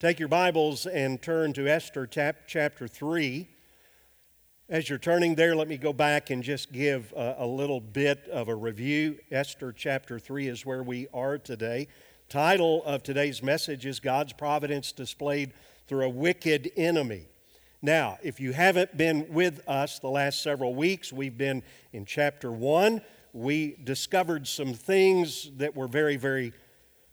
Take your Bibles and turn to Esther chapter 3. As you're turning there, let me go back and just give a, a, little bit of a review. Esther chapter 3 is where we are today. Title of today's message is God's Providence Displayed Through a Wicked Enemy. Now, if you haven't been with us the last several weeks, we've been in chapter 1. We discovered some things that were very, very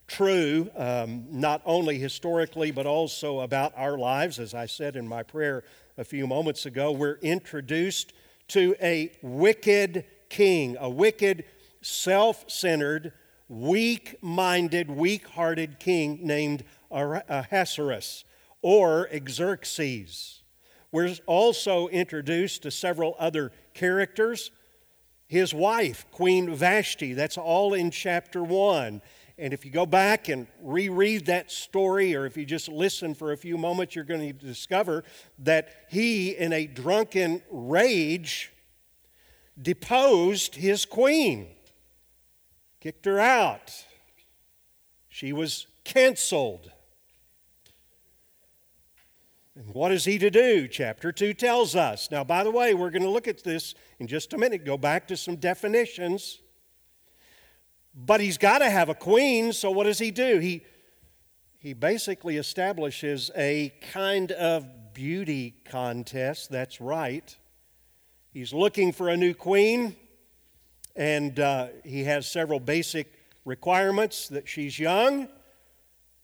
true, um, not only historically, but also about our lives. As I said in my prayer a few moments ago, we're introduced to a wicked king, a wicked, self centered, weak minded, weak hearted king named Ahasuerus or Xerxes. We're also introduced to several other characters. His wife, Queen Vashti, that's all in chapter 1. And if you go back and reread that story, or if you just listen for a few moments, you're going to discover that he, in a drunken rage, deposed his queen, kicked her out. She was canceled. And what is he to do? Chapter 2 tells us. Now, by the way, we're going to look at this in just a minute, go back to some definitions. But he's got to have a queen, so what does he do? He, he basically establishes a kind of beauty contest. That's right. He's looking for a new queen, and uh, he has several basic requirements that she's young,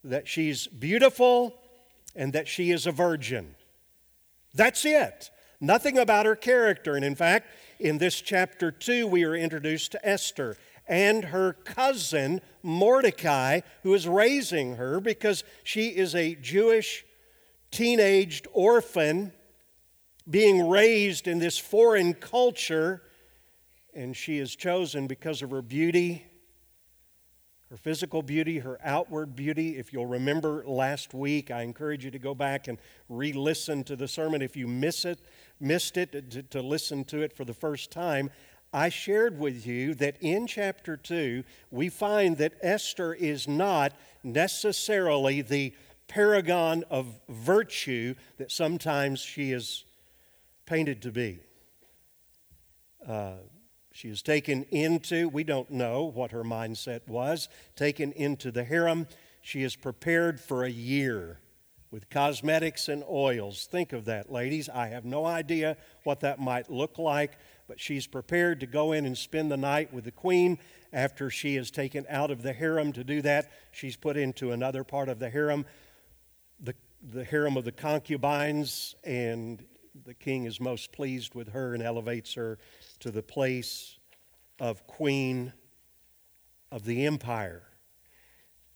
that she's beautiful, and that she is a virgin. That's it. Nothing about her character. And in fact, in this chapter 2, we are introduced to Esther and her cousin Mordecai, who is raising her because she is a Jewish teenaged orphan being raised in this foreign culture, and she is chosen because of her beauty, her physical beauty, her outward beauty. If you'll remember last week, I encourage you to go back and re listen to the sermon. If you miss it, missed it, to, to listen to it for the first time, I shared with you that in chapter 2, we find that Esther is not necessarily the paragon of virtue that sometimes she is painted to be. Uh, she is taken into, we don't know what her mindset was, taken into the harem. She is prepared for a year with cosmetics and oils. Think of that, ladies. I have no idea what that might look like, but she's prepared to go in and spend the night with the queen. After she is taken out of the harem to do that, she's put into another part of the harem, the, the harem of the concubines, and the king is most pleased with her and elevates her to the place of queen of the empire.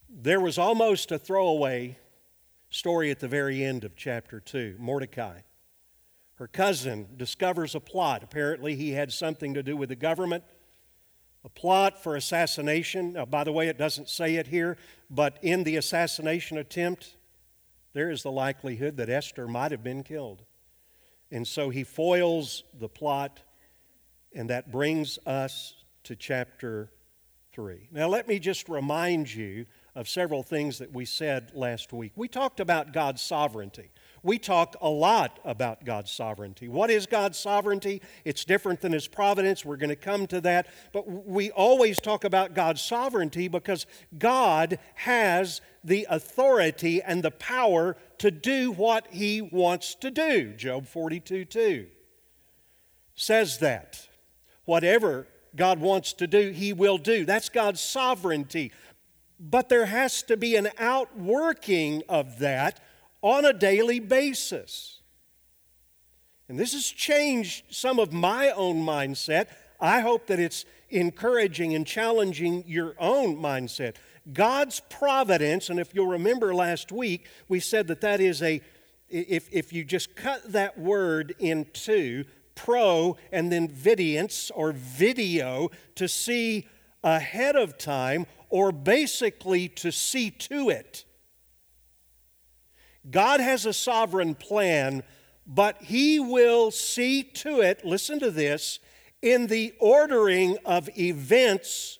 There was almost a throwaway story at the very end of chapter 2 Mordecai. Her cousin discovers a plot. Apparently, he had something to do with the government. A plot for assassination. Now, by the way, it doesn't say it here, but in the assassination attempt, there is the likelihood that Esther might have been killed. And so he foils the plot, and that brings us to chapter 3. Now, let me just remind you of several things that we said last week. We talked about God's sovereignty. We talk a lot about God's sovereignty. What is God's sovereignty? It's different than His providence. We're going to come to that. But we always talk about God's sovereignty because God has the authority and the power to do what He wants to do. Job 42 2 says that. Whatever God wants to do, He will do. That's God's sovereignty. But there has to be an outworking of that on a daily basis. And this has changed some of my own mindset. I hope that it's encouraging and challenging your own mindset. God's providence, and if you'll remember last week, we said that that is a, if, if you just cut that word in two, pro and then vidience or video, to see ahead of time or basically to see to it. God has a sovereign plan, but He will see to it, listen to this, in the ordering of events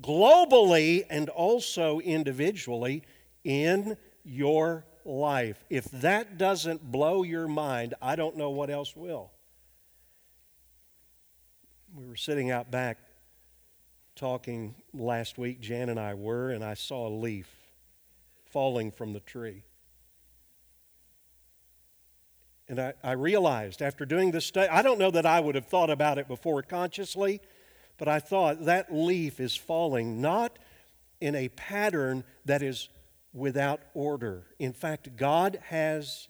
globally and also individually in your life. If that doesn't blow your mind, I don't know what else will. We were sitting out back talking last week, Jan and I were, and I saw a leaf falling from the tree. And I, I realized after doing this study, I don't know that I would have thought about it before consciously, but I thought that leaf is falling not in a pattern that is without order. In fact, God has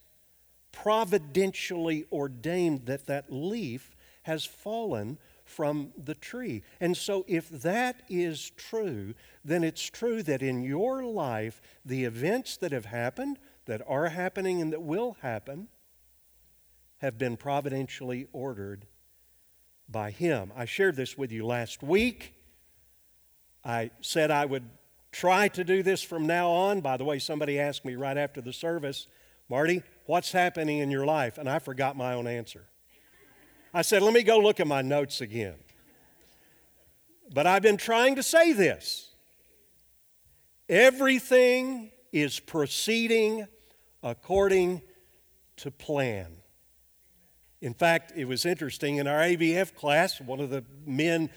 providentially ordained that that leaf has fallen from the tree. And so, if that is true, then it's true that in your life, the events that have happened, that are happening, and that will happen have been providentially ordered by Him. I shared this with you last week. I said I would try to do this from now on. By the way, somebody asked me right after the service, Marty, what's happening in your life? And I forgot my own answer. I said, let me go look at my notes again. But I've been trying to say this everything is proceeding according to plan. In fact, it was interesting in our ABF class, one of the men,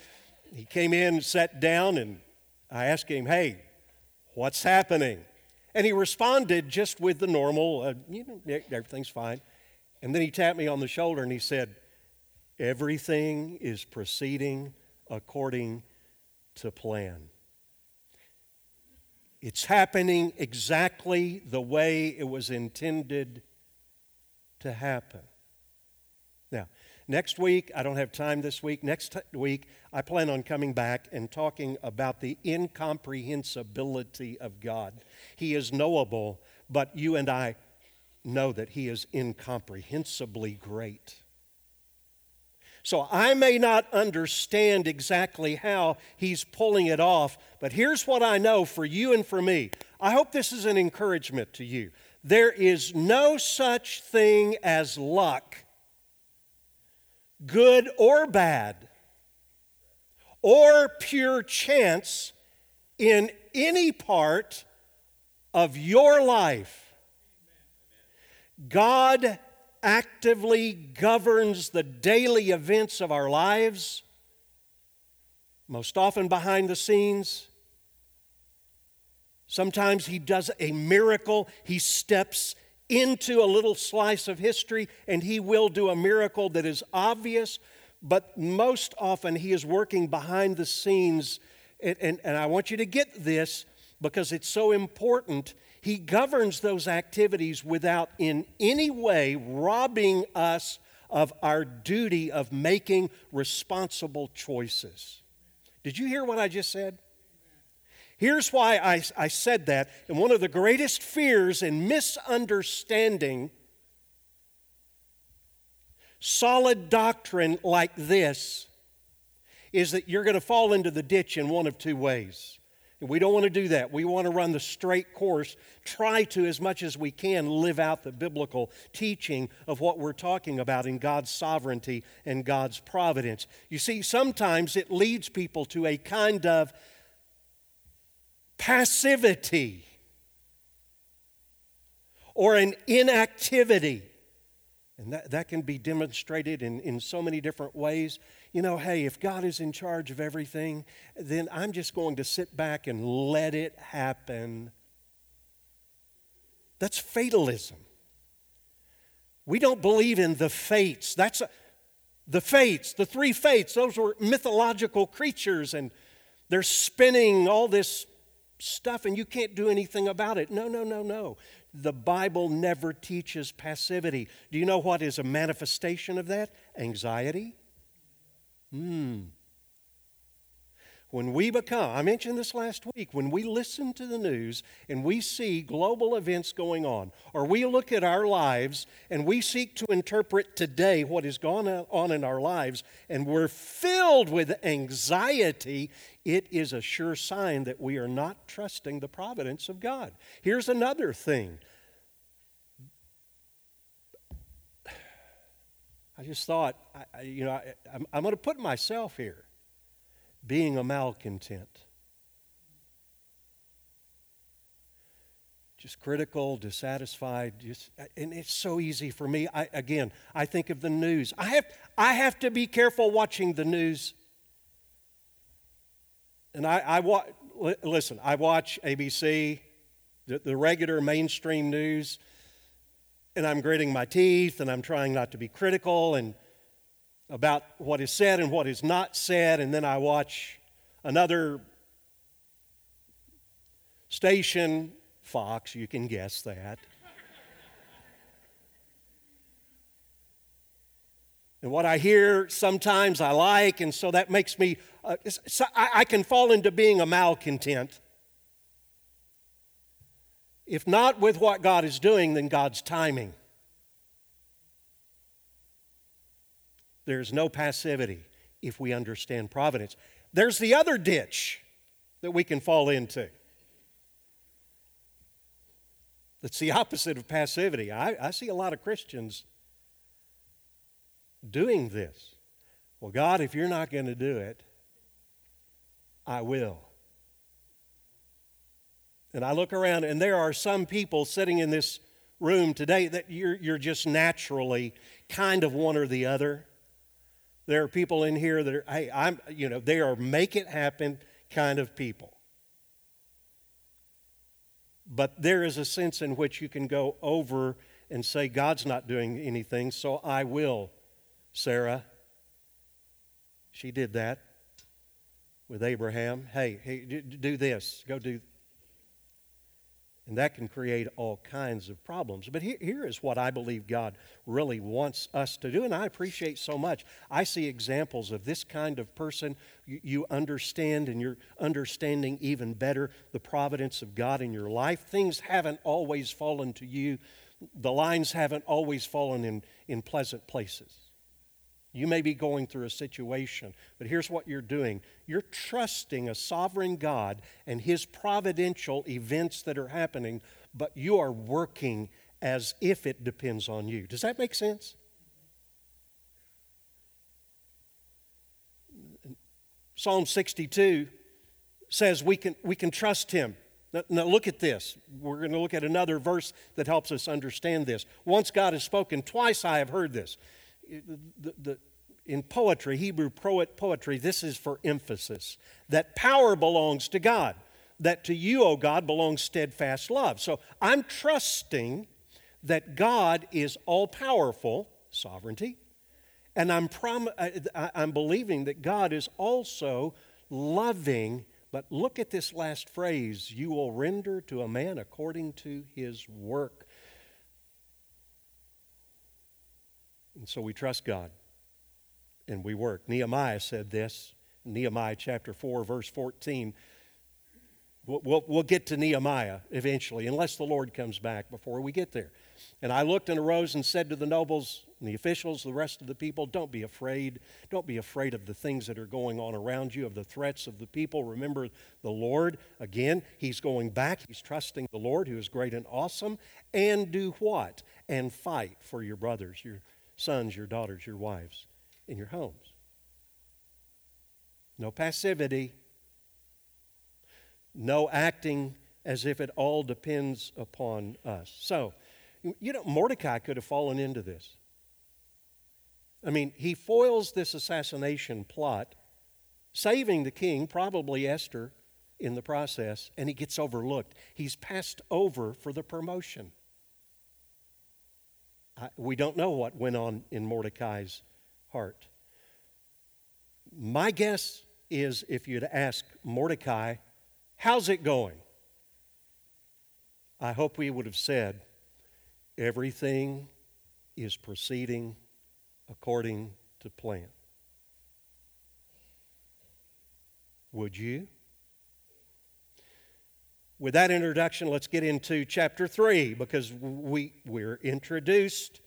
he came in, sat down, and I asked him, Hey, what's happening? And he responded just with the normal, uh, you know, everything's fine. And then he tapped me on the shoulder and he said, Everything is proceeding according to plan. It's happening exactly the way it was intended to happen. Next week, I don't have time this week. Next t- week, I plan on coming back and talking about the incomprehensibility of God. He is knowable, but you and I know that He is incomprehensibly great. So I may not understand exactly how He's pulling it off, but here's what I know for you and for me. I hope this is an encouragement to you. There is no such thing as luck good or bad, or pure chance in any part of your life. God actively governs the daily events of our lives, most often behind the scenes. Sometimes He does a miracle, He steps into a little slice of history, and He will do a miracle that is obvious, but most often He is working behind the scenes. And, and, and I want you to get this because it's so important. He governs those activities without in any way robbing us of our duty of making responsible choices. Did you hear what I just said? Here's why I, I said that. And one of the greatest fears and misunderstanding solid doctrine like this is that you're going to fall into the ditch in one of two ways. And we don't want to do that. We want to run the straight course, try to, as much as we can, live out the biblical teaching of what we're talking about in God's sovereignty and God's providence. You see, sometimes it leads people to a kind of passivity or an inactivity. And that, that can be demonstrated in, in so many different ways. You know, hey, if God is in charge of everything, then I'm just going to sit back and let it happen. That's fatalism. We don't believe in the fates. That's a, the fates, the three fates, those were mythological creatures, and they're spinning all this stuff and you can't do anything about it. No, no, no, no. The Bible never teaches passivity. Do you know what is a manifestation of that? Anxiety. Hmm. When we become, I mentioned this last week, when we listen to the news and we see global events going on, or we look at our lives and we seek to interpret today what has gone on in our lives, and we're filled with anxiety, it is a sure sign that we are not trusting the providence of God. Here's another thing. I just thought, I, you know, I, I'm going to put myself here being a malcontent. just critical, dissatisfied, just and it's so easy for me. I, again, I think of the news. I have I have to be careful watching the news. And I, I wa- listen, I watch ABC, the, the regular mainstream news, and I'm gritting my teeth and I'm trying not to be critical and about what is said and what is not said, and then I watch another station Fox, you can guess that. and what I hear sometimes I like, and so that makes me, uh, so I, I can fall into being a malcontent. If not with what God is doing, then God's timing. There's no passivity if we understand providence. There's the other ditch that we can fall into. That's the opposite of passivity. I, I see a lot of Christians doing this. Well, God, if you're not going to do it, I will. And I look around, and there are some people sitting in this room today that you're, you're just naturally kind of one or the other. There are people in here that are, hey, I'm, you know, they are make it happen kind of people. But there is a sense in which you can go over and say, God's not doing anything, so I will. Sarah, she did that with Abraham. Hey, hey, do this. Go do and that can create all kinds of problems. But here, here is what I believe God really wants us to do, and I appreciate so much. I see examples of this kind of person. You, you understand, and you're understanding even better the providence of God in your life. Things haven't always fallen to you, the lines haven't always fallen in, in pleasant places. You may be going through a situation, but here's what you're doing you're trusting a sovereign God and His providential events that are happening, but you are working as if it depends on you. Does that make sense? Psalm 62 says we can, we can trust Him. Now, now, look at this. We're going to look at another verse that helps us understand this. Once God has spoken, twice I have heard this. The, the, in poetry, Hebrew poet poetry, this is for emphasis that power belongs to God, that to you, O God, belongs steadfast love. So I'm trusting that God is all powerful, sovereignty, and I'm, prom- uh, I'm believing that God is also loving. But look at this last phrase you will render to a man according to his work. And so we trust God and we work. Nehemiah said this, Nehemiah chapter 4, verse 14. We'll, we'll, get to Nehemiah eventually, unless the Lord comes back before we get there. And I looked and arose and said to the nobles and the officials, the rest of the people, don't be afraid. Don't be afraid of the things that are going on around you, of the threats of the people. Remember the Lord. Again, he's going back. He's trusting the Lord, who is great and awesome. And do what? And fight for your brothers, your sons, your daughters, your wives in your homes. No passivity. No acting as if it all depends upon us. So, you know, Mordecai could have fallen into this. I mean, he foils this assassination plot, saving the king, probably Esther, in the process, and he gets overlooked. He's passed over for the promotion. I, we don't know what went on in Mordecai's heart. My guess is if you'd ask Mordecai, How's it going? I hope we would have said, Everything is proceeding according to plan. Would you? With that introduction, let's get into chapter 3 because we, we're introduced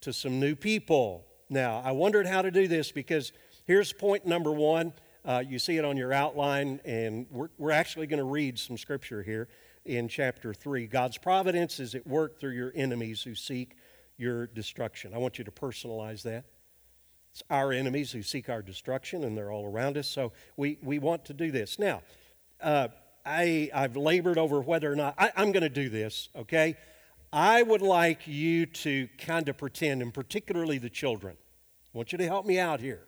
to some new people. Now, I wondered how to do this because here's point number one. Uh, you see it on your outline, and we're, we're actually going to read some scripture here in chapter 3. God's providence is at work through your enemies who seek your destruction. I want you to personalize that. It's our enemies who seek our destruction, and they're all around us, so we, we want to do this. Now, uh, I, I've labored over whether or not I, I'm going to do this, okay? I would like you to kind of pretend, and particularly the children. I want you to help me out here.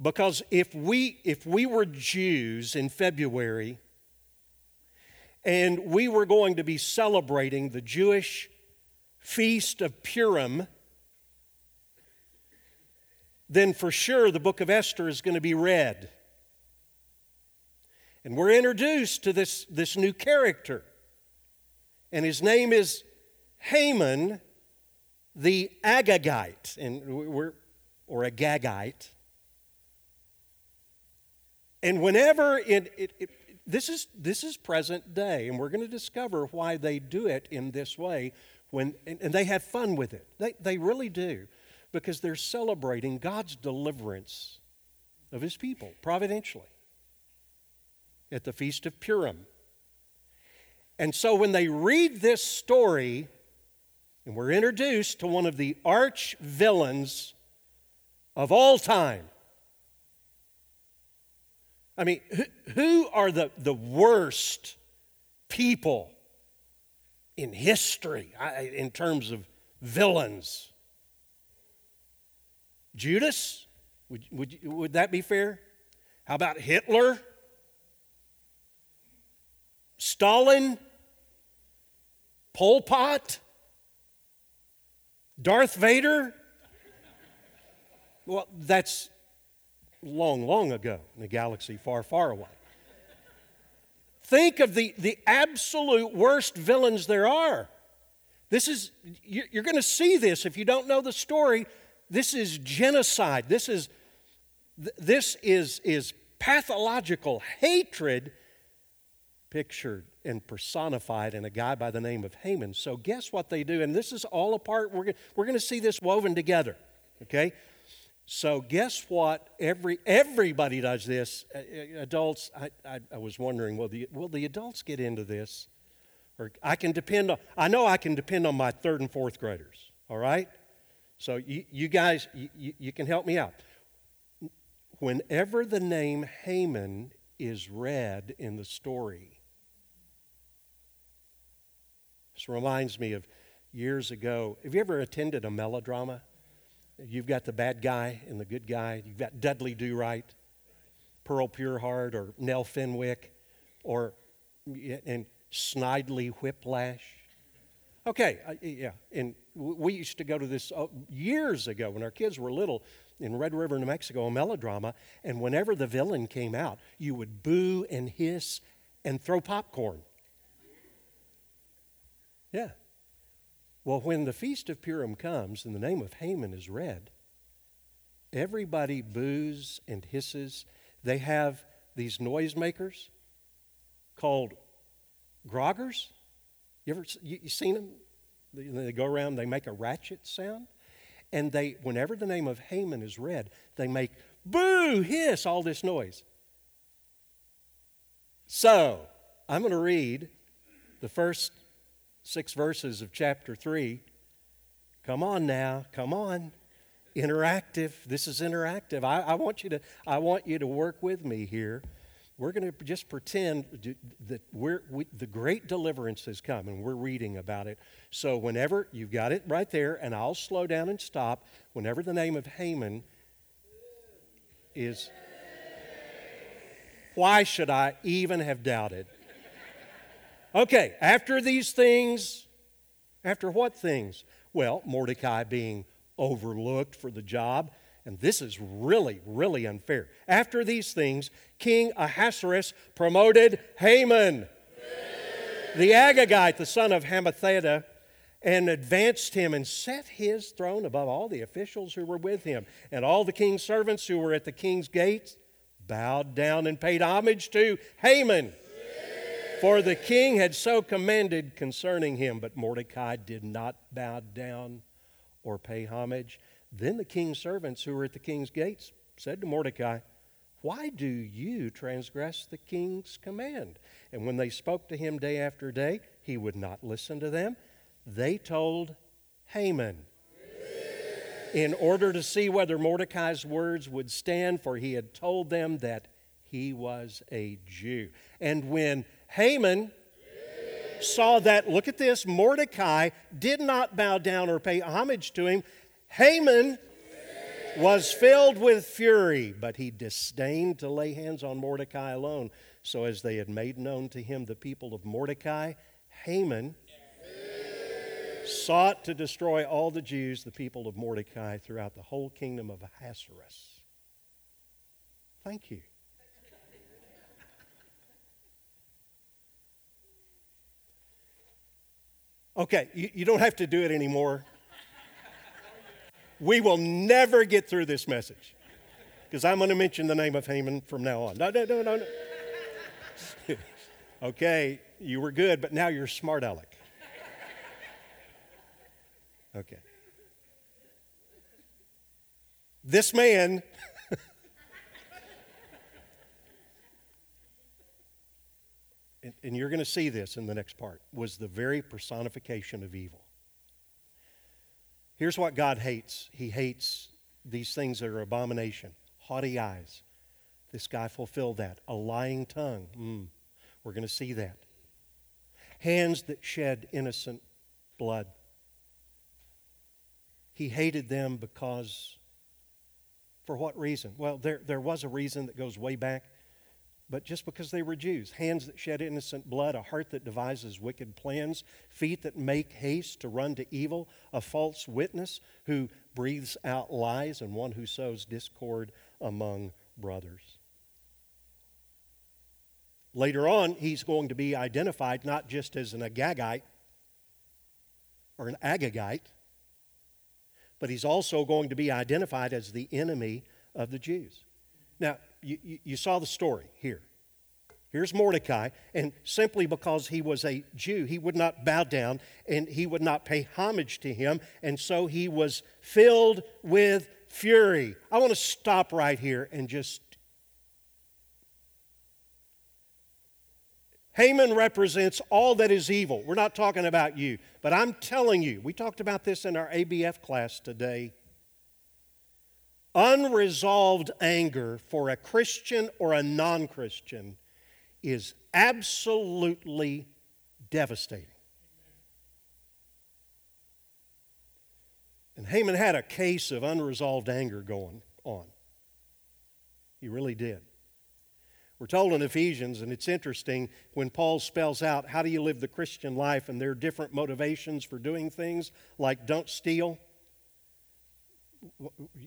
Because if we, if we were Jews in February and we were going to be celebrating the Jewish feast of Purim, then for sure the book of Esther is going to be read. And we're introduced to this, this new character. And his name is Haman the Agagite, and we're, or Agagite. And whenever it, it, it, this is this is present day, and we're going to discover why they do it in this way. When and, and they have fun with it, they they really do, because they're celebrating God's deliverance of His people providentially at the feast of Purim. And so when they read this story, and we're introduced to one of the arch villains of all time I mean, who are the, the worst people in history in terms of villains? Judas? Would, would, would that be fair? How about Hitler? Stalin? Pol Pot? Darth Vader? Well, that's long, long ago in a galaxy far, far away. Think of the, the absolute worst villains there are. This is, you're going to see this if you don't know the story. This is genocide. This is, this is, is pathological hatred pictured and personified in a guy by the name of Haman. So, guess what they do? And this is all a part, we're, we're going to see this woven together, okay? So guess what? Every everybody does this. Uh, uh, adults, I, I, I, was wondering, will the will the adults get into this? Or I can depend on. I know I can depend on my third and fourth graders. All right. So you, you guys, you, you can help me out. Whenever the name Haman is read in the story, this reminds me of years ago. Have you ever attended a melodrama? You've got the bad guy and the good guy. You've got Dudley Do Right, Pearl Pureheart, or Nell Fenwick, or and Snidely Whiplash. Okay, yeah, and we used to go to this uh, years ago when our kids were little in Red River, New Mexico, a melodrama, and whenever the villain came out, you would boo and hiss and throw popcorn. Yeah, well, when the Feast of Purim comes and the name of Haman is read, everybody boos and hisses. They have these noisemakers called groggers. You ever you, you seen them? They, they go around, they make a ratchet sound. And they, whenever the name of Haman is read, they make boo, hiss, all this noise. So, I'm going to read the first six verses of chapter 3. Come on now, come on. Interactive. This is interactive. I, I want you to I want you to work with me here. We're going to just pretend that we're, we, the great deliverance has come and we're reading about it. So, whenever you've got it right there, and I'll slow down and stop, whenever the name of Haman is. Why should I even have doubted? Okay, after these things, after what things? Well, Mordecai being overlooked for the job, and this is really, really unfair. After these things, King Ahasuerus promoted Haman, the Agagite, the son of Hammedatha, and advanced him and set his throne above all the officials who were with him. And all the king's servants who were at the king's gates bowed down and paid homage to Haman. For the king had so commanded concerning him, but Mordecai did not bow down or pay homage. Then the king's servants who were at the king's gates said to Mordecai, Why do you transgress the king's command? And when they spoke to him day after day, he would not listen to them. They told Haman in order to see whether Mordecai's words would stand, for he had told them that he was a Jew. And when Haman saw that, look at this, Mordecai did not bow down or pay homage to him. Haman was filled with fury, but he disdained to lay hands on Mordecai alone. So, as they had made known to him the people of Mordecai, Haman sought to destroy all the Jews, the people of Mordecai, throughout the whole kingdom of Ahasuerus. Thank you. Okay, you, you don't have to do it anymore. We will never get through this message because I'm going to mention the name of Haman from now on. No, no, no, no. no. okay, you were good, but now you're smart aleck. Okay. This man and, you're going to see this in the next part, was the very personification of evil. Here's what God hates He hates these things that are abomination haughty eyes. This guy fulfilled that. A lying tongue. Mm, we're going to see that. Hands that shed innocent blood. He hated them because, for what reason? Well, there, there was a reason that goes way back but just because they were Jews. Hands that shed innocent blood, a heart that devises wicked plans, feet that make haste to run to evil, a false witness who breathes out lies, and one who sows discord among brothers. Later on, he's going to be identified not just as an Agagite or an Agagite, but he's also going to be identified as the enemy of the Jews. Now, you, you, saw the story here. Here's Mordecai, and simply because he was a Jew, he would not bow down and he would not pay homage to him, and so he was filled with fury. I want to stop right here and just. Haman represents all that is evil. We're not talking about you, but I'm telling you, we talked about this in our ABF class today. Unresolved anger for a Christian or a non Christian is absolutely devastating. And Haman had a case of unresolved anger going on. He really did. We're told in Ephesians, and it's interesting when Paul spells out how do you live the Christian life, and there are different motivations for doing things, like don't steal,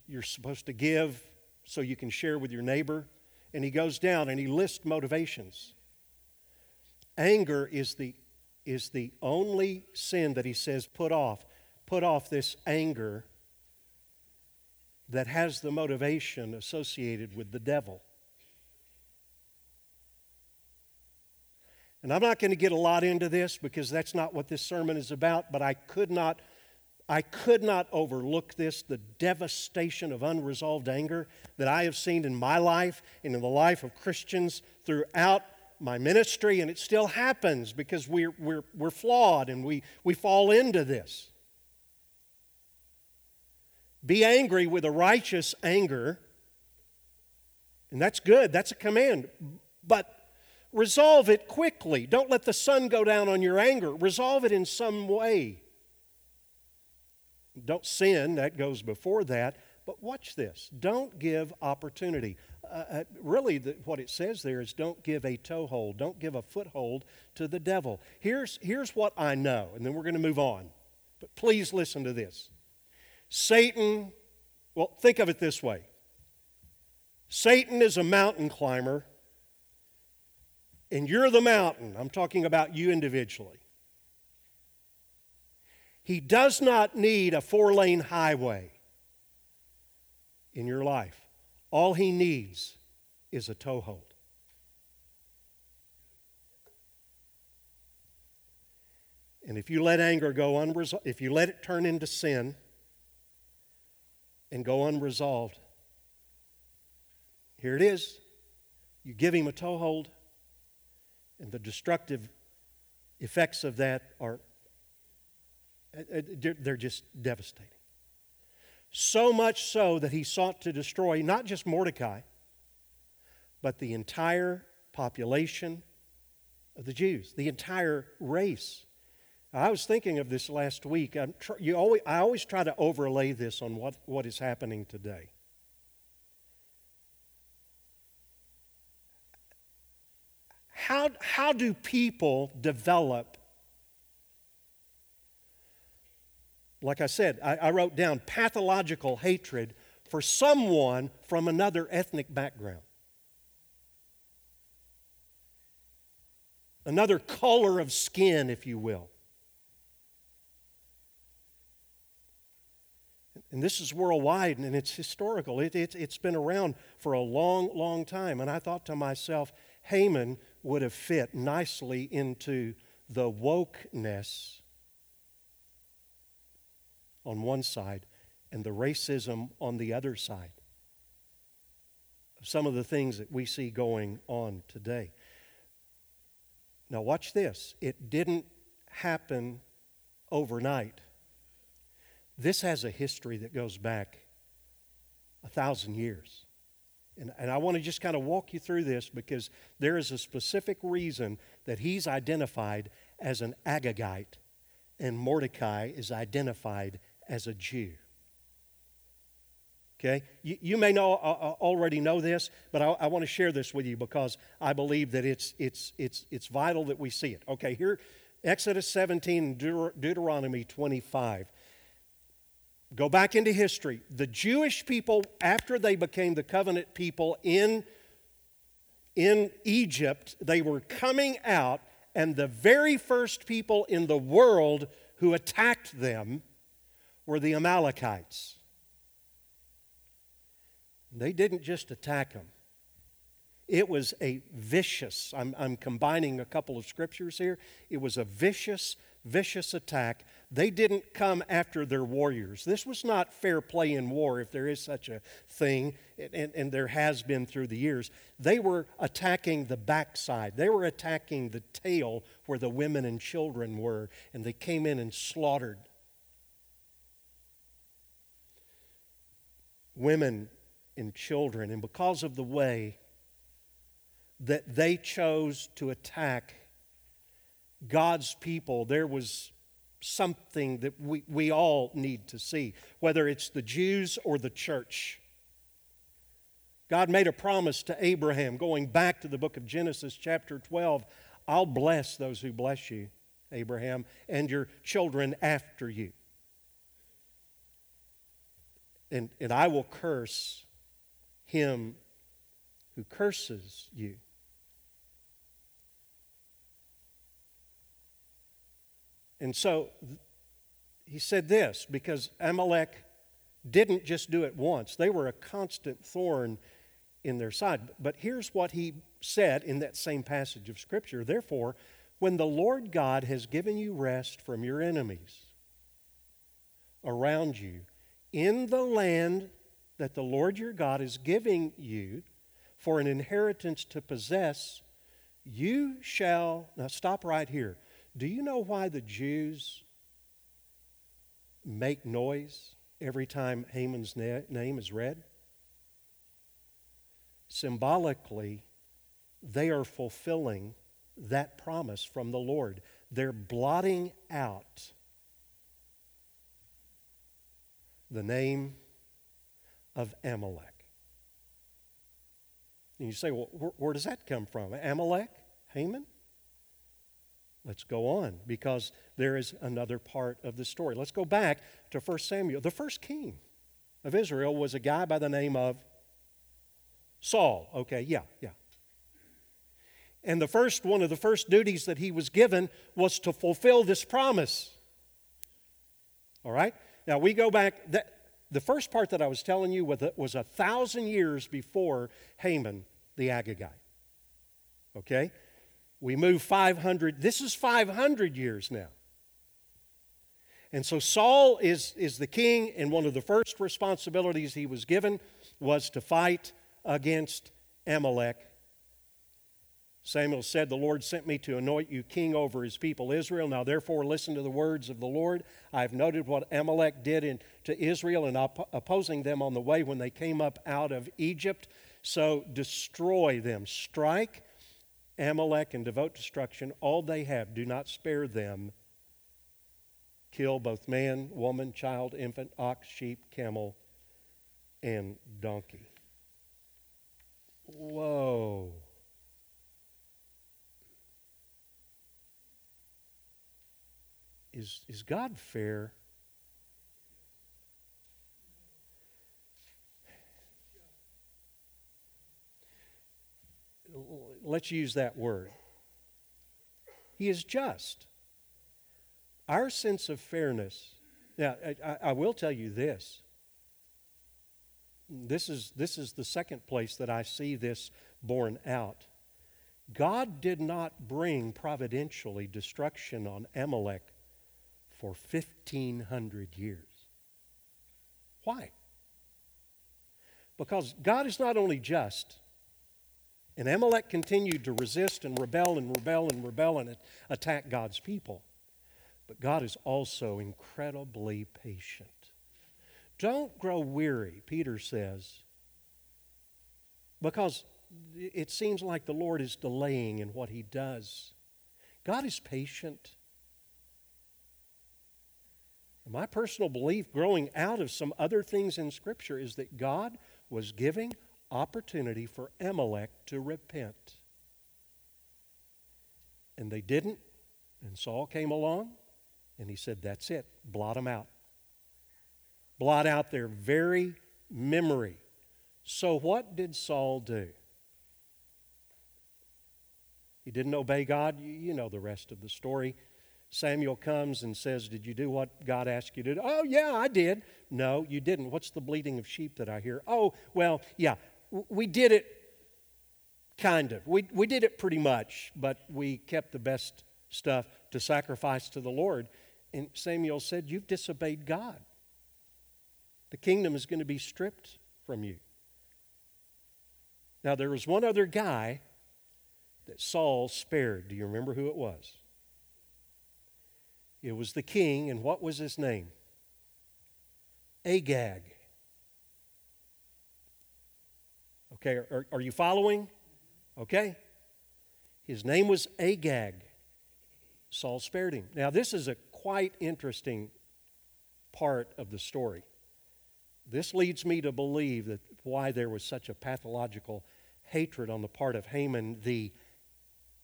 you're supposed to give so you can share with your neighbor. And he goes down and he lists motivations. Anger is the, is the only sin that he says put off. Put off this anger that has the motivation associated with the devil. And I'm not going to get a lot into this because that's not what this sermon is about, but I could not I could not overlook this the devastation of unresolved anger that I have seen in my life and in the life of Christians throughout my ministry, and it still happens because we're, we're, we're flawed and we, we fall into this. Be angry with a righteous anger, and that's good, that's a command. But resolve it quickly. Don't let the sun go down on your anger. Resolve it in some way. Don't sin, that goes before that. But watch this. Don't give opportunity. Uh, uh, really, the, what it says there is don't give a toehold, don't give a foothold to the devil. Here's, here's what I know, and then we're going to move on. But please listen to this. Satan, well, think of it this way Satan is a mountain climber, and you're the mountain. I'm talking about you individually. He does not need a four lane highway in your life. All he needs is a toehold. And if you let anger go unresolved, if you let it turn into sin and go unresolved, here it is. You give him a toehold, and the destructive effects of that are Uh, uh, they're just devastating. So much so that he sought to destroy not just Mordecai, but the entire population of the Jews, the entire race. I was thinking of this last week. Tr- you always, I always try to overlay this on what, what is happening today. How, how do people develop? Like I said, I, I wrote down pathological hatred for someone from another ethnic background. Another color of skin, if you will. And this is worldwide and it's historical. It, it, it's been around for a long, long time. And I thought to myself, Haman would have fit nicely into the wokeness on one side and the racism on the other side. Some of the things that we see going on today. Now, watch this. It didn't happen overnight. This has a history that goes back a thousand years. And, and I want to just kind of walk you through this because there is a specific reason that he's identified as an Agagite and Mordecai is identified as a Jew. Okay? You, you may know, uh, uh already know this, but I, I want to share this with you because I believe that it's, it's, it's, it's vital that we see it. Okay, here, Exodus 17 and Deut- Deuteronomy 25. Go back into history. The Jewish people, after they became the covenant people in, in Egypt, they were coming out, and the very first people in the world who attacked them were the Amalekites. They didn't just attack them, it was a vicious, I'm, I'm combining a couple of scriptures here. It was a vicious, vicious attack. They didn't come after their warriors. This was not fair play in war, if there is such a thing, and, and there has been through the years. They were attacking the backside, they were attacking the tail where the women and children were, and they came in and slaughtered. Women and children, and because of the way that they chose to attack God's people, there was something that we, we all need to see, whether it's the Jews or the church. God made a promise to Abraham, going back to the book of Genesis, chapter 12 I'll bless those who bless you, Abraham, and your children after you. And, and I will curse him who curses you. And so he said this because Amalek didn't just do it once, they were a constant thorn in their side. But here's what he said in that same passage of Scripture Therefore, when the Lord God has given you rest from your enemies around you in the land that the Lord your God is giving you for an inheritance to possess, you shall. Now, stop right here. Do you know why the Jews make noise every time Haman's na- name is read? Symbolically, they are fulfilling that promise from the Lord. They're blotting out the name of Amalek. And you say, well, where, does that come from? Amalek? Haman? Let's go on because there is another part of the story. Let's go back to 1 Samuel. The first king of Israel was a guy by the name of Saul. Okay, yeah, yeah. And the first one of the first duties that he was given was to fulfill this promise. All right? Now we go back that the first part that I was telling you was a, thousand years before Haman the Agagite. Okay? We move 500, this is 500 years now. And so Saul is, is the king, and one of the first responsibilities he was given was to fight against Amalek. Samuel said, The Lord sent me to anoint you king over his people Israel. Now, therefore, listen to the words of the Lord. I have noted what Amalek did in, to Israel in op- opposing them on the way when they came up out of Egypt. So destroy them. Strike Amalek and devote destruction all they have. Do not spare them. Kill both man, woman, child, infant, ox, sheep, camel, and donkey. Whoa. Is, is God fair? Let's use that word. He is just. Our sense of fairness. Now, I, I will tell you this. This is, this is the second place that I see this borne out. God did not bring providentially destruction on Amalek for 1,500 years. Why? Because God is not only just, and Amalek continued to resist and rebel and rebel and rebel and attack God's people, but God is also incredibly patient. Don't grow weary, Peter says, because it seems like the Lord is delaying in what he does. God is patient. My personal belief, growing out of some other things in Scripture, is that God was giving opportunity for Amalek to repent. And they didn't, and Saul came along, and he said, That's it, blot them out. Blot out their very memory. So, what did Saul do? He didn't obey God. You know the rest of the story. Samuel comes and says, Did you do what God asked you to do? Oh, yeah, I did. No, you didn't. What's the bleating of sheep that I hear? Oh, well, yeah, we did it kind of. We, we did it pretty much, but we kept the best stuff to sacrifice to the Lord. And Samuel said, You've disobeyed God. The kingdom is going to be stripped from you. Now, there was one other guy that Saul spared. Do you remember who it was? It was the king, and what was his name? Agag. Okay, are, are you following? Okay. His name was Agag. Saul spared him. Now, this is a quite interesting part of the story. This leads me to believe that why there was such a pathological hatred on the part of Haman the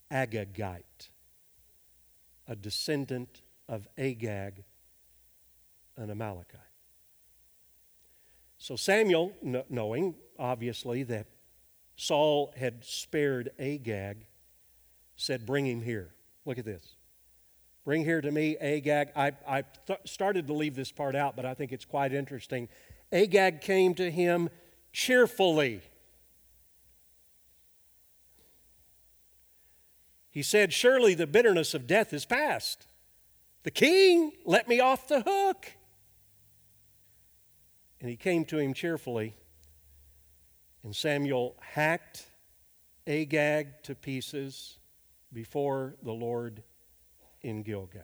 Agagite, a descendant of Agag, an Amalekite. So Samuel, knowing obviously that Saul had spared Agag, said, Bring him here. Look at this. Bring here to me Agag. I, I th- started to leave this part out, but I think it's quite interesting. Agag came to him cheerfully. He said, Surely the bitterness of death is past. The king let me off the hook. And he came to him cheerfully. And Samuel hacked Agag to pieces before the Lord in Gilgal.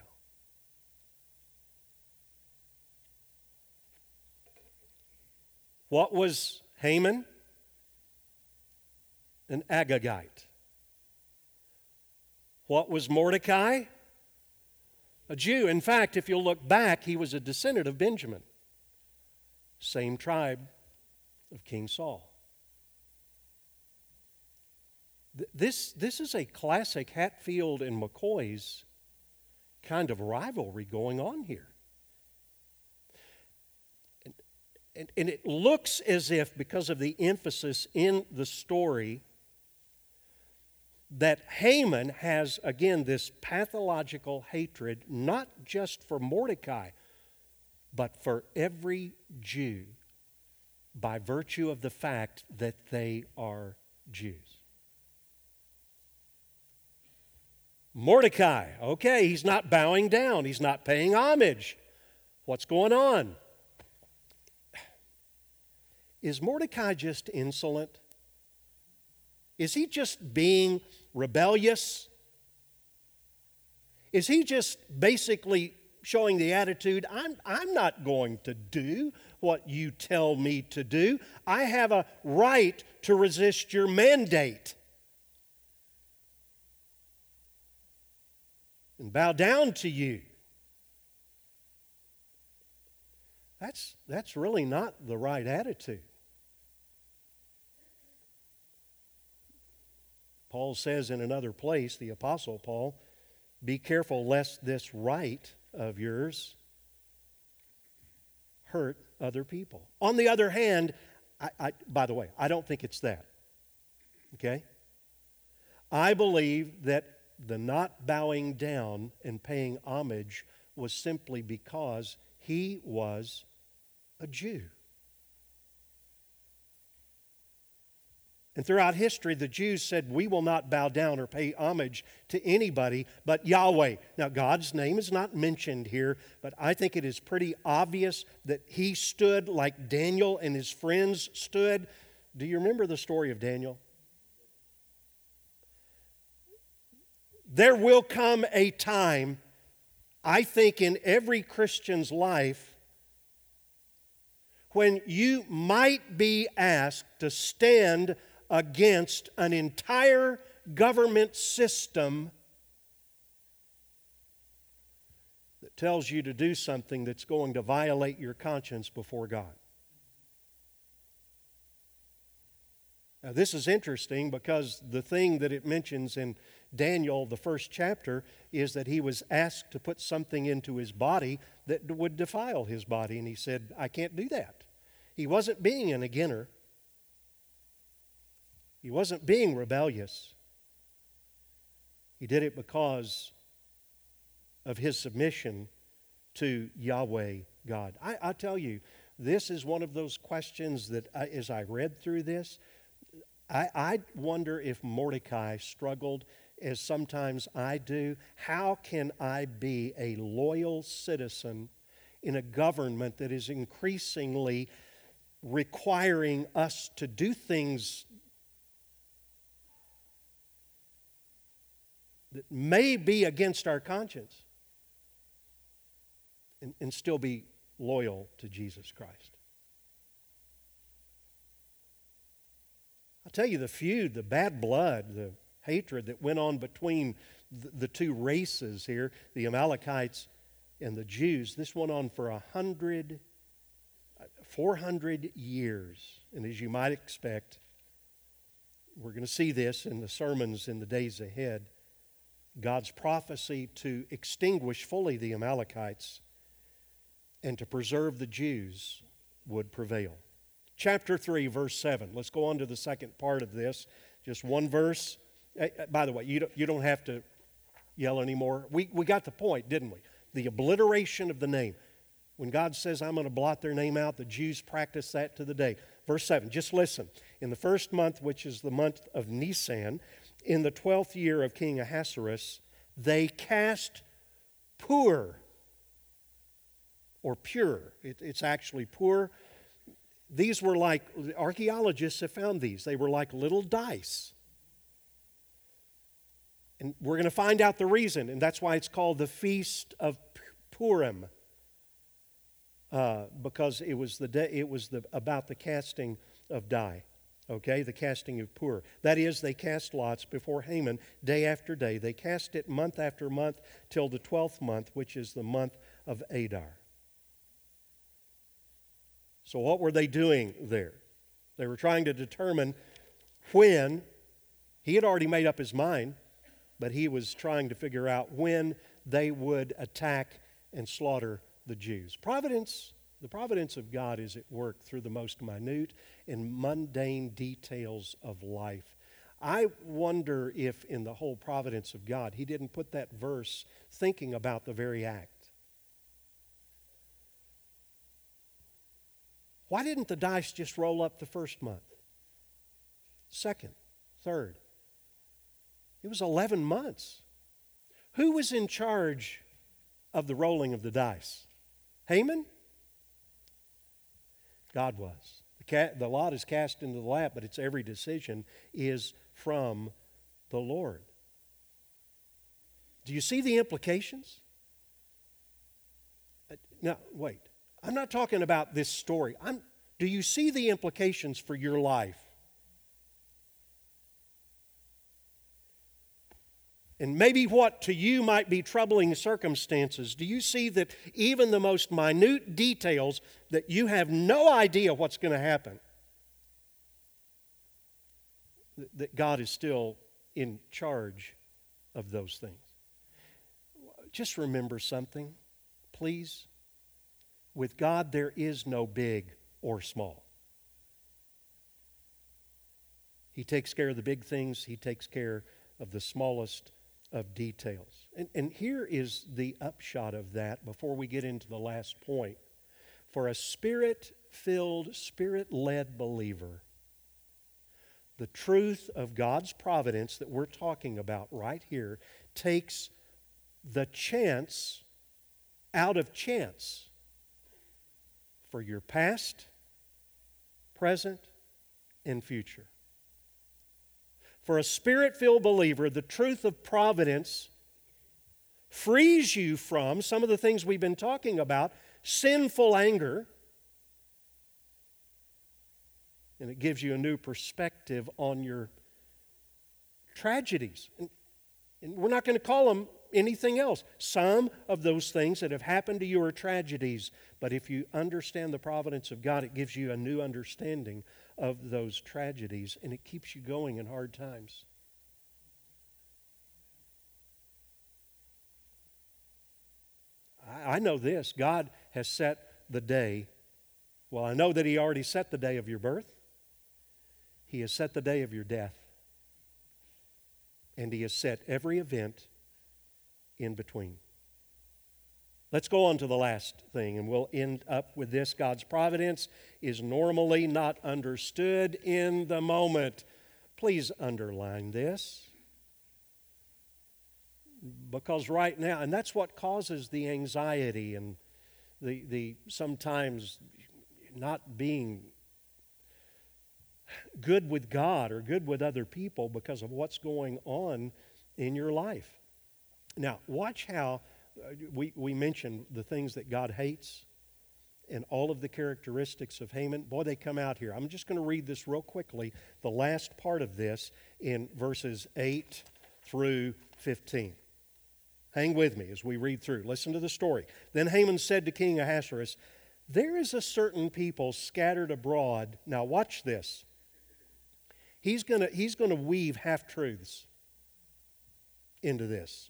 What was Haman? An Agagite. What was Mordecai? A Jew. In fact, if you'll look back, he was a descendant of Benjamin, same tribe of King Saul. This, this is a classic Hatfield and McCoy's kind of rivalry going on here. And, and, and it looks as if, because of the emphasis in the story, that Haman has, again, this pathological hatred, not just for Mordecai, but for every Jew by virtue of the fact that they are Jews. Mordecai, okay, he's not bowing down, he's not paying homage. What's going on? Is Mordecai just insolent? Is he just being rebellious? Is he just basically showing the attitude I'm, I'm not going to do what you tell me to do. I have a right to resist your mandate. And bow down to you. That's, that's really not the right attitude. Paul says in another place, the Apostle Paul, be careful lest this right of yours hurt other people. On the other hand, I, I, by the way, I don't think it's that. Okay? I believe that the not bowing down and paying homage was simply because he was a Jew. And throughout history, the Jews said, We will not bow down or pay homage to anybody but Yahweh. Now, God's name is not mentioned here, but I think it is pretty obvious that he stood like Daniel and his friends stood. Do you remember the story of Daniel? There will come a time, I think, in every Christian's life when you might be asked to stand against an entire government system that tells you to do something that's going to violate your conscience before God. Now, this is interesting because the thing that it mentions in Daniel, the first chapter, is that he was asked to put something into his body that would defile his body, and he said, I can't do that. He wasn't being an beginner. He wasn't being rebellious. He did it because of his submission to Yahweh God. I, I tell you, this is one of those questions that, I, as I read through this, I, I wonder if Mordecai struggled as sometimes I do. How can I be a loyal citizen in a government that is increasingly requiring us to do things that may be against our conscience and, and still be loyal to Jesus Christ. I'll tell you the feud, the bad blood, the hatred that went on between the, the two races here, the Amalekites and the Jews, this went on for a hundred, 400 years. And as you might expect, we're going to see this in the sermons in the days ahead. God's prophecy to extinguish fully the Amalekites and to preserve the Jews would prevail. Chapter 3, verse 7. Let's go on to the second part of this. Just one verse. Eh, eh, by the way, you don't, you don't have to yell anymore. We, we got the point, didn't we? The obliteration of the name. When God says, I'm going to blot their name out, the Jews practice that to the day. Verse 7, just listen. In the first month, which is the month of Nisan, in the 12th year of King Ahasuerus, they cast pur, or pure. It, it's actually poor. These were like, archaeologists have found these, they were like little dice. And we're going to find out the reason, and that's why it's called the Feast of Purim. Uh, because it was, the day, it was the, about the casting of die. Okay, the casting of pur. That is, they cast lots before Haman day after day. They cast it month after month till the 12th month, which is the month of Adar. So, what were they doing there? They were trying to determine when, he had already made up his mind, but he was trying to figure out when they would attack and slaughter the Jews. Providence the providence of God is at work through the most minute and mundane details of life. I wonder if, in the whole providence of God, He didn't put that verse thinking about the very act. Why didn't the dice just roll up the first month? Second, third. It was 11 months. Who was in charge of the rolling of the dice? Haman? God was. The, the lot is cast into the lap, but its every decision is from the Lord. Do you see the implications? Uh, now, wait. I'm not talking about this story. I'm, do you see the implications for your life? And maybe what to you might be troubling circumstances, do you see that even the most minute details that you have no idea what's going to happen, that God is still in charge of those things? Just remember something, please. With God, there is no big or small. He takes care of the big things, He takes care of the smallest of details. And, and here is the upshot of that before we get into the last point. For a spirit filled, spirit led believer, the truth of God's providence that we're talking about right here takes the chance out of chance for your past, present, and future. For a spirit filled believer, the truth of providence frees you from some of the things we've been talking about sinful anger, and it gives you a new perspective on your tragedies. And, and we're not going to call them anything else. Some of those things that have happened to you are tragedies, but if you understand the providence of God, it gives you a new understanding of those tragedies and it keeps you going in hard times. I, I know this God has set the day. Well, I know that He already set the day of your birth, He has set the day of your death, and He has set every event in between. Let's go on to the last thing, and we'll end up with this. God's providence is normally not understood in the moment. Please underline this. Because right now, and that's what causes the anxiety and the, the sometimes not being good with God or good with other people because of what's going on in your life. Now, watch how we, we mentioned the things that God hates and all of the characteristics of Haman. Boy, they come out here. I'm just going to read this real quickly, the last part of this in verses 8 through 15. Hang with me as we read through. Listen to the story. Then Haman said to King Ahasuerus, There is a certain people scattered abroad. Now, watch this. He's going he's going to weave half truths into this.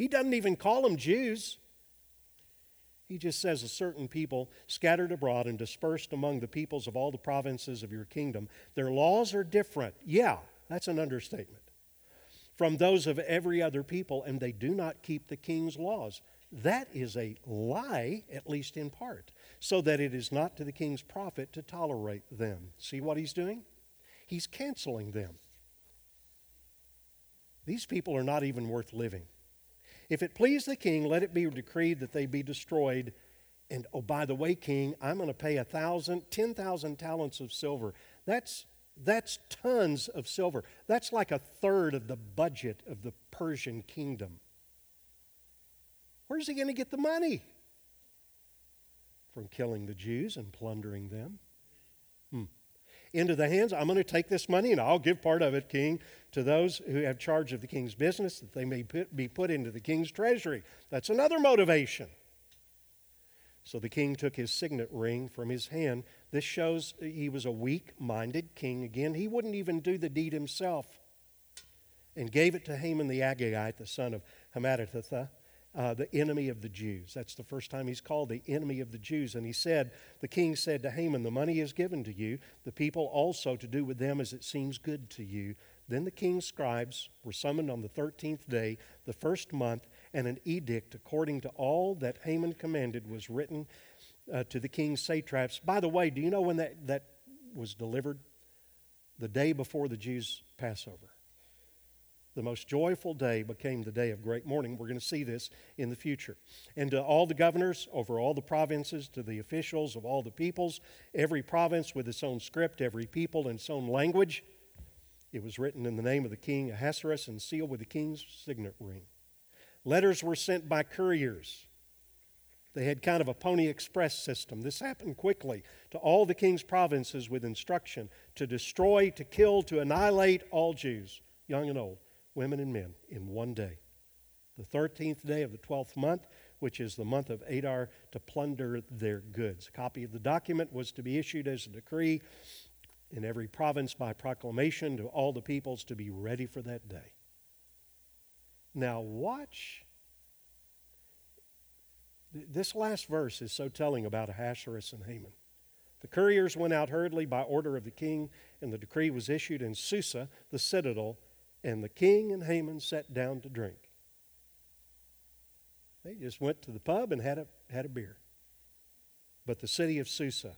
He doesn't even call them Jews. He just says, A certain people scattered abroad and dispersed among the peoples of all the provinces of your kingdom. Their laws are different. Yeah, that's an understatement. From those of every other people, and they do not keep the king's laws. That is a lie, at least in part, so that it is not to the king's profit to tolerate them. See what he's doing? He's canceling them. These people are not even worth living. If it please the king, let it be decreed that they be destroyed. And oh, by the way, king, I'm going to pay a thousand, ten thousand talents of silver. That's that's tons of silver. That's like a third of the budget of the Persian kingdom. Where's he going to get the money? From killing the Jews and plundering them. Into the hands. I'm going to take this money and I'll give part of it, King, to those who have charge of the king's business, that they may put, be put into the king's treasury. That's another motivation. So the king took his signet ring from his hand. This shows he was a weak minded king. Again, he wouldn't even do the deed himself. And gave it to Haman the Agagite, the son of Hammedatha, uh, the enemy of the Jews. That's the first time he's called the enemy of the Jews. And he said, The king said to Haman, The money is given to you, the people also to do with them as it seems good to you. Then the king's scribes were summoned on the 13th day, the first month, and an edict according to all that Haman commanded was written uh, to the king's satraps. By the way, do you know when that, that was delivered? The day before the Jews' Passover. The most joyful day became the day of great mourning. We're going to see this in the future. And to all the governors over all the provinces, to the officials of all the peoples, every province with its own script, every people in its own language, it was written in the name of the king Ahasuerus and sealed with the king's signet ring. Letters were sent by couriers. They had kind of a Pony Express system. This happened quickly to all the king's provinces with instruction to destroy, to kill, to annihilate all Jews, young and old, women and men, in one day. The 13th day of the 12th month, which is the month of Adar, to plunder their goods. A copy of the document was to be issued as a decree in every province by proclamation to all the peoples to be ready for that day. Now, watch this last verse is so telling about Ahasuerus and Haman. The couriers went out hurriedly by order of the king, and the decree was issued in Susa, the citadel, and the king and Haman sat down to drink. They just went to the pub and had a, had a beer. But the city of Susa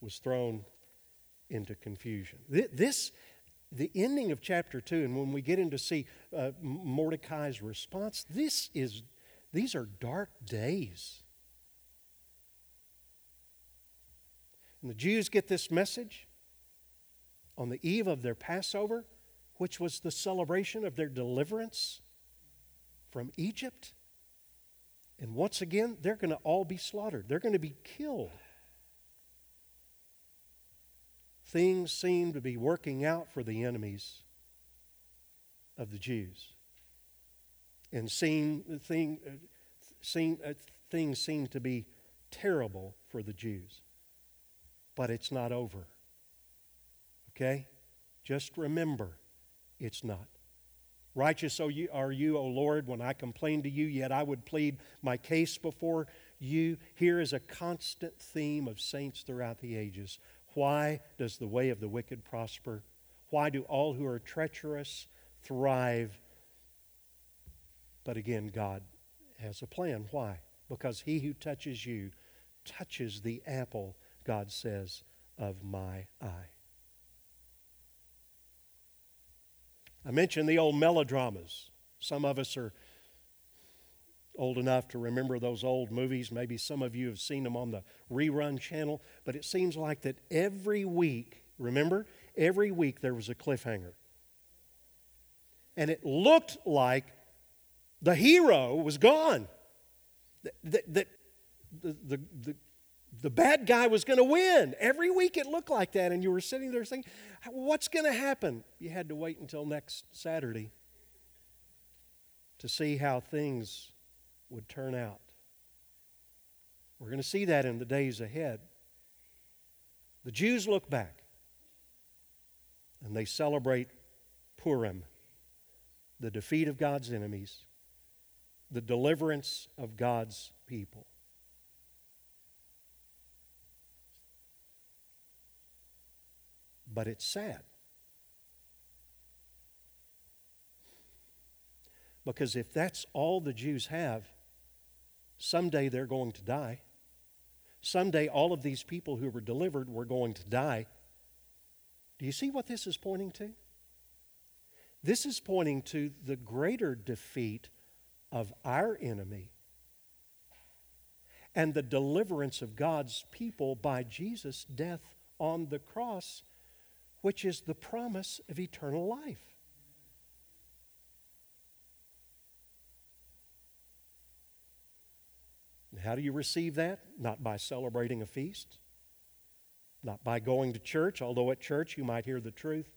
was thrown into confusion. This, the ending of chapter 2, and when we get into see uh, Mordecai's response, this is these are dark days. And the Jews get this message on the eve of their Passover, which was the celebration of their deliverance from Egypt. And once again, they're going to all be slaughtered, they're going to be killed. Things seem to be working out for the enemies of the Jews and seeing, thing, seem, uh, things seem to be terrible for the Jews. But it's not over. Okay? Just remember, it's not. Righteous are you, O Lord, when I complain to you, yet I would plead my case before you. Here is a constant theme of saints throughout the ages. Why does the way of the wicked prosper? Why do all who are treacherous thrive but again, God has a plan. Why? Because he who touches you touches the apple, God says, of my eye. I mentioned the old melodramas. Some of us are old enough to remember those old movies. Maybe some of you have seen them on the rerun channel, but it seems like that every week, remember, every week there was a cliffhanger. And it looked like the hero was gone. That, that, the, the, the, the bad guy was going to win. Every week it looked like that, and you were sitting there saying, What's going to happen? You had to wait until next Saturday to see how things would turn out. We're going to see that in the days ahead. The Jews look back and they celebrate Purim, the defeat of God's enemies the deliverance of God's people. But it's sad. Because if that's all the Jews have, someday they're going to die. Someday all of these people who were delivered were going to die. Do you see what this is pointing to? This is pointing to the greater defeat of our enemy and the deliverance of God's people by Jesus' death on the cross, which is the promise of eternal life. How do you receive that? Not by celebrating a feast, not by going to church, although at church you might hear the truth,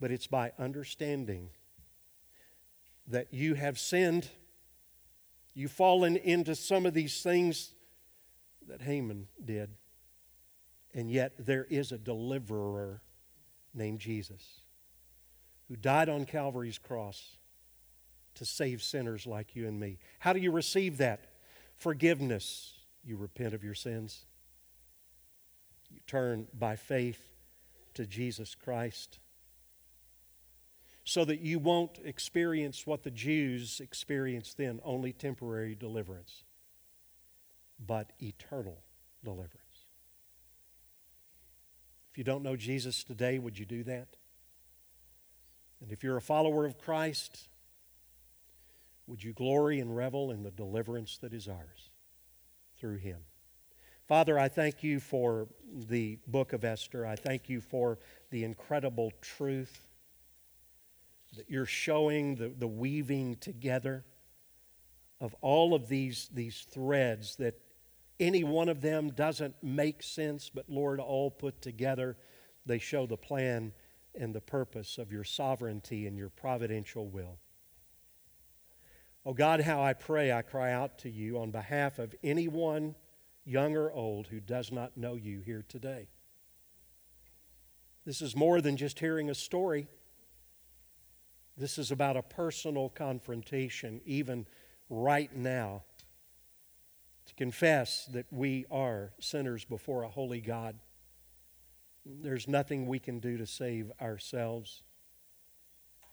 but it's by understanding that you have sinned You've fallen into some of these things that Haman did. And yet there is a deliverer named Jesus who died on Calvary's cross to save sinners like you and me. How do you receive that? Forgiveness. You repent of your sins. You turn by faith to Jesus Christ so that you won't experience what the Jews experienced then only temporary deliverance, but eternal deliverance. If you don't know Jesus today, would you do that? And if you're a follower of Christ, would you glory and revel in the deliverance that is ours through Him? Father, I thank you for the book of Esther. I thank you for the incredible truth that you're showing the, the weaving together of all of these, these threads that Any one of them doesn't make sense, but Lord, all put together, they show the plan and the purpose of your sovereignty and your providential will. Oh God, how I pray, I cry out to you on behalf of anyone, young or old, who does not know you here today. This is more than just hearing a story. This is about a personal confrontation, even right now, confess that we are sinners before a holy God. There's nothing we can do to save ourselves,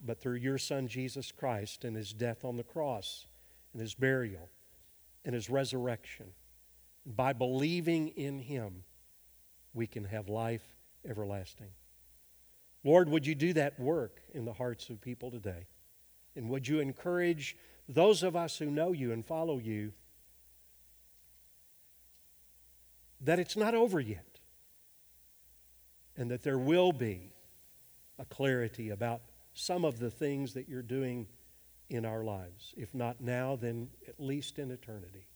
but through your Son, Jesus Christ, and his death on the cross, and his burial, and his resurrection. By believing in him, we can have life everlasting. Lord, would you do that work in the hearts of people today? And would you encourage those of us who know you and follow you that it's not over yet and that there will be a clarity about some of the things that you're doing in our lives. If not now, then at least in eternity.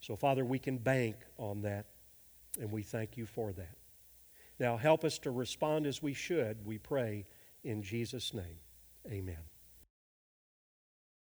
So, Father, we can bank on that, and we thank you for that. Now, help us to respond as we should, we pray, in Jesus' name. Amen.